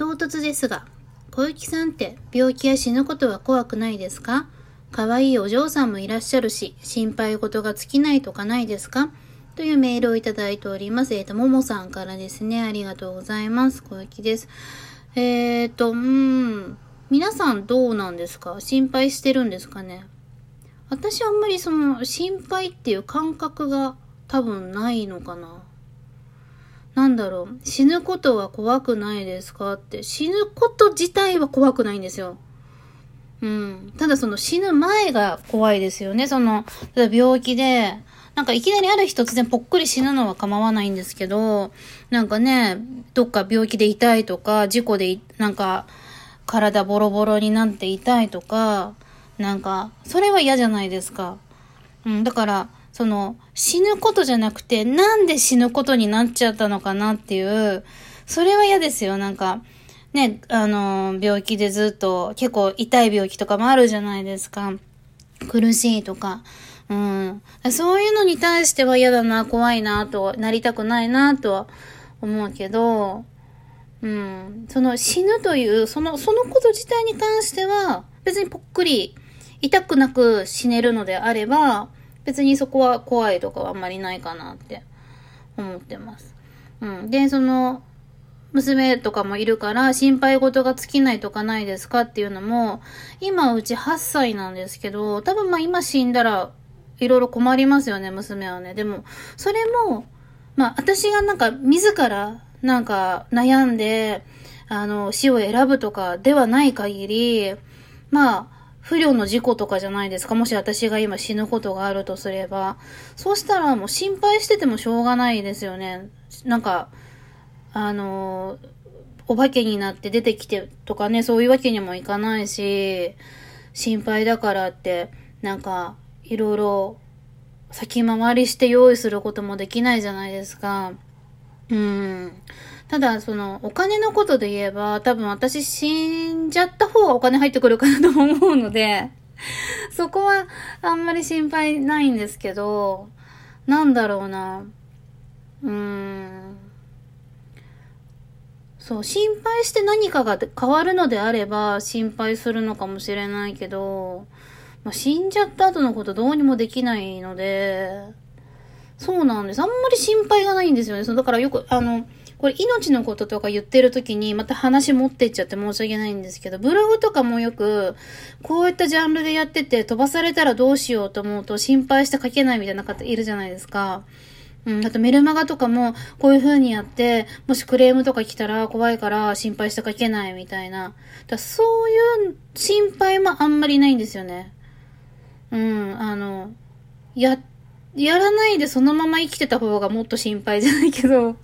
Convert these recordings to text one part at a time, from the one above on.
唐突ですが、小雪さんって病気や死ぬことは怖くないですか？可愛いお嬢さんもいらっしゃるし、心配事が尽きないとかないですか？というメールをいただいております。えっ、ー、と、ももさんからですね。ありがとうございます。小雪です。えっ、ー、と、うん。皆さんどうなんですか？心配してるんですかね？私あんまりその心配っていう感覚が多分ないのかな。なんだろう。死ぬことは怖くないですか？って。死ぬこと自体は怖くないんですよ。うん。ただその死ぬ前が怖いですよね。その、病気で、なんかいきなりある日突然ぽっくり死ぬのは構わないんですけど、なんかね、どっか病気で痛いとか、事故でなんか体ボロボロになって痛いとか、なんか、それは嫌じゃないですか。うん、だから、その、死ぬことじゃなくて、なんで死ぬことになっちゃったのかなっていう、それは嫌ですよ。なんか、ね、あの、病気でずっと、結構痛い病気とかもあるじゃないですか。苦しいとか。うん。そういうのに対しては嫌だな、怖いな、と、なりたくないな、とは思うけど、うん。その死ぬという、その、そのこと自体に関しては、別にぽっくり、痛くなく死ねるのであれば、別にそこは怖いとかはあんまりないかなって思ってます。うん。で、その、娘とかもいるから心配事が尽きないとかないですかっていうのも、今うち8歳なんですけど、多分まあ今死んだらいろいろ困りますよね、娘はね。でも、それも、まあ私がなんか自らなんか悩んで、あの、死を選ぶとかではない限り、まあ、不慮の事故とかじゃないですか。もし私が今死ぬことがあるとすれば。そうしたらもう心配しててもしょうがないですよね。なんか、あの、お化けになって出てきてとかね、そういうわけにもいかないし、心配だからって、なんか、いろいろ先回りして用意することもできないじゃないですか。うん。ただ、その、お金のことで言えば、多分私死んじゃった方がお金入ってくるかなと思うので、そこはあんまり心配ないんですけど、なんだろうな。うーん。そう、心配して何かが変わるのであれば心配するのかもしれないけど、まあ、死んじゃった後のことどうにもできないので、そうなんです。あんまり心配がないんですよね。そうだからよく、あの、これ命のこととか言ってる時にまた話持ってっちゃって申し訳ないんですけど、ブログとかもよく、こういったジャンルでやってて飛ばされたらどうしようと思うと心配して書けないみたいな方いるじゃないですか。うん、あとメルマガとかもこういう風にやって、もしクレームとか来たら怖いから心配して書けないみたいな。だそういう心配もあんまりないんですよね。うん、あの、や、やらないでそのまま生きてた方がもっと心配じゃないけど、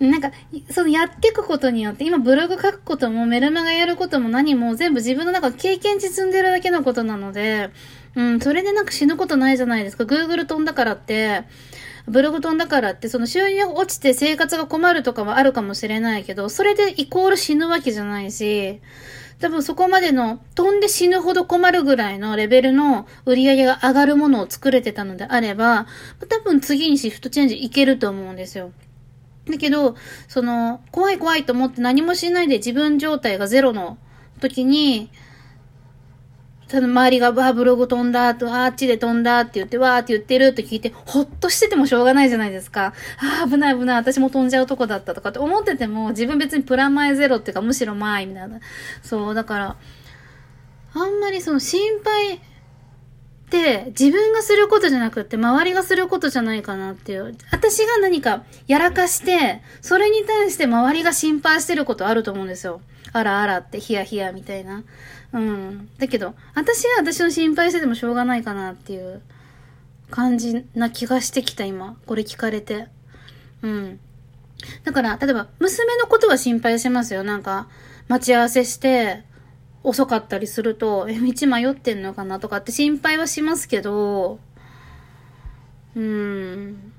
なんか、そのやっていくことによって、今ブログ書くこともメルマガやることも何も全部自分の中経験値積んでるだけのことなので、うん、それでなんか死ぬことないじゃないですか。Google 飛んだからって、ブログ飛んだからって、その収入が落ちて生活が困るとかはあるかもしれないけど、それでイコール死ぬわけじゃないし、多分そこまでの飛んで死ぬほど困るぐらいのレベルの売り上げが上がるものを作れてたのであれば、多分次にシフトチェンジいけると思うんですよ。だけど、その、怖い怖いと思って何もしないで自分状態がゼロの時に、ただ周りがバーブログ飛んだと、あっちで飛んだって言って、わーって言ってるって聞いて、ほっとしててもしょうがないじゃないですか。ああ、危ない危ない、私も飛んじゃうとこだったとかって思ってても、自分別にプラマイゼロっていうか、むしろ前みたいな。そう、だから、あんまりその心配って自分がすることじゃなくって周りがすることじゃないかなっていう。私が何かやらかして、それに対して周りが心配してることあると思うんですよ。あらあらってヒヤヒヤみたいな。うん。だけど、私が私の心配しててもしょうがないかなっていう感じな気がしてきた今。これ聞かれて。うん。だから、例えば、娘のことは心配しますよ。なんか、待ち合わせして、遅かったりすると、え、道迷ってんのかなとかって心配はしますけど、うん。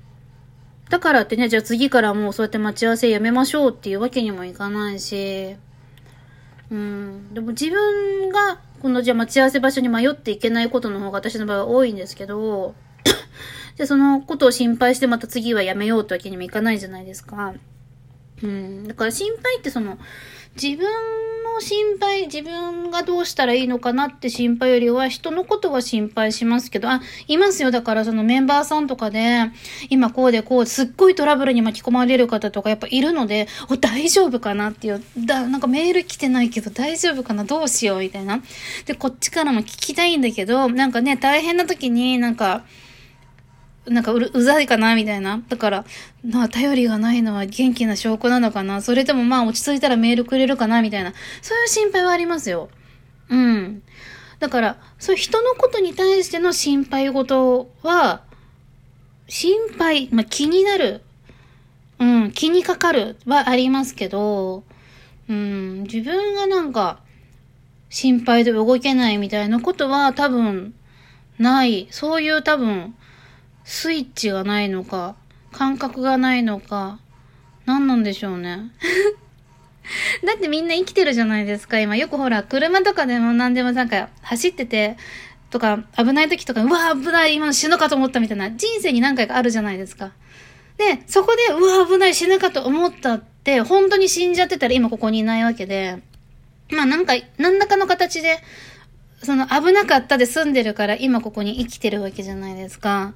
だからってね、じゃあ次からもうそうやって待ち合わせやめましょうっていうわけにもいかないし、うん。でも自分が、このじゃあ待ち合わせ場所に迷っていけないことの方が私の場合は多いんですけど、じゃあそのことを心配してまた次はやめようってわけにもいかないじゃないですか。うん。だから心配ってその、自分の心配、自分がどうしたらいいのかなって心配よりは、人のことは心配しますけど、あ、いますよ。だからそのメンバーさんとかで、今こうでこう、すっごいトラブルに巻き込まれる方とかやっぱいるので、お、大丈夫かなっていう、だ、なんかメール来てないけど大丈夫かな？どうしよう？みたいな。で、こっちからも聞きたいんだけど、なんかね、大変な時になんか、なんかうる、うざいかなみたいな。だから、な、頼りがないのは元気な証拠なのかなそれともまあ落ち着いたらメールくれるかなみたいな。そういう心配はありますよ。うん。だから、そういう人のことに対しての心配事は、心配、まあ気になる。うん、気にかかるはありますけど、うん、自分がなんか、心配で動けないみたいなことは多分、ない。そういう多分、スイッチがないのか、感覚がないのか、何なんでしょうね。だってみんな生きてるじゃないですか、今。よくほら、車とかでも何でもなんか走ってて、とか、危ない時とか、うわ、危ない、今死ぬかと思ったみたいな、人生に何回かあるじゃないですか。で、そこで、うわ、危ない、死ぬかと思ったって、本当に死んじゃってたら今ここにいないわけで、まあなんか、何らかの形で、その危なかったで済んでるから今ここに生きてるわけじゃないですか。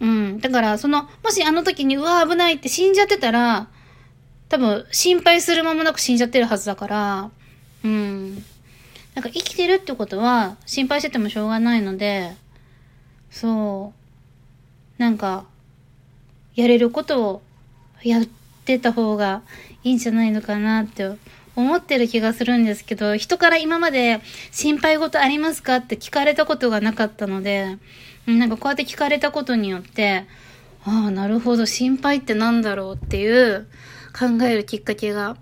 うん。だから、その、もしあの時に、うわ、危ないって死んじゃってたら、多分、心配する間もなく死んじゃってるはずだから、うん。なんか生きてるってことは、心配しててもしょうがないので、そう。なんか、やれることをやってた方がいいんじゃないのかなって思ってる気がするんですけど、人から今まで心配事ありますかって聞かれたことがなかったので、なんかこうやって聞かれたことによって、ああ、なるほど、心配ってなんだろうっていう考えるきっかけが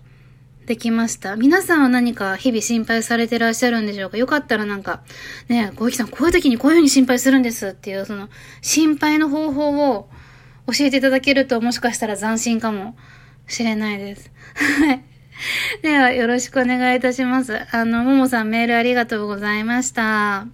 できました。皆さんは何か日々心配されてらっしゃるんでしょうか？よかったらなんか、ねえ、小雪さんこういう時にこういうふうに心配するんですっていう、その、心配の方法を教えていただけるともしかしたら斬新かもしれないです。はい。では、よろしくお願いいたします。あの、ももさんメールありがとうございました。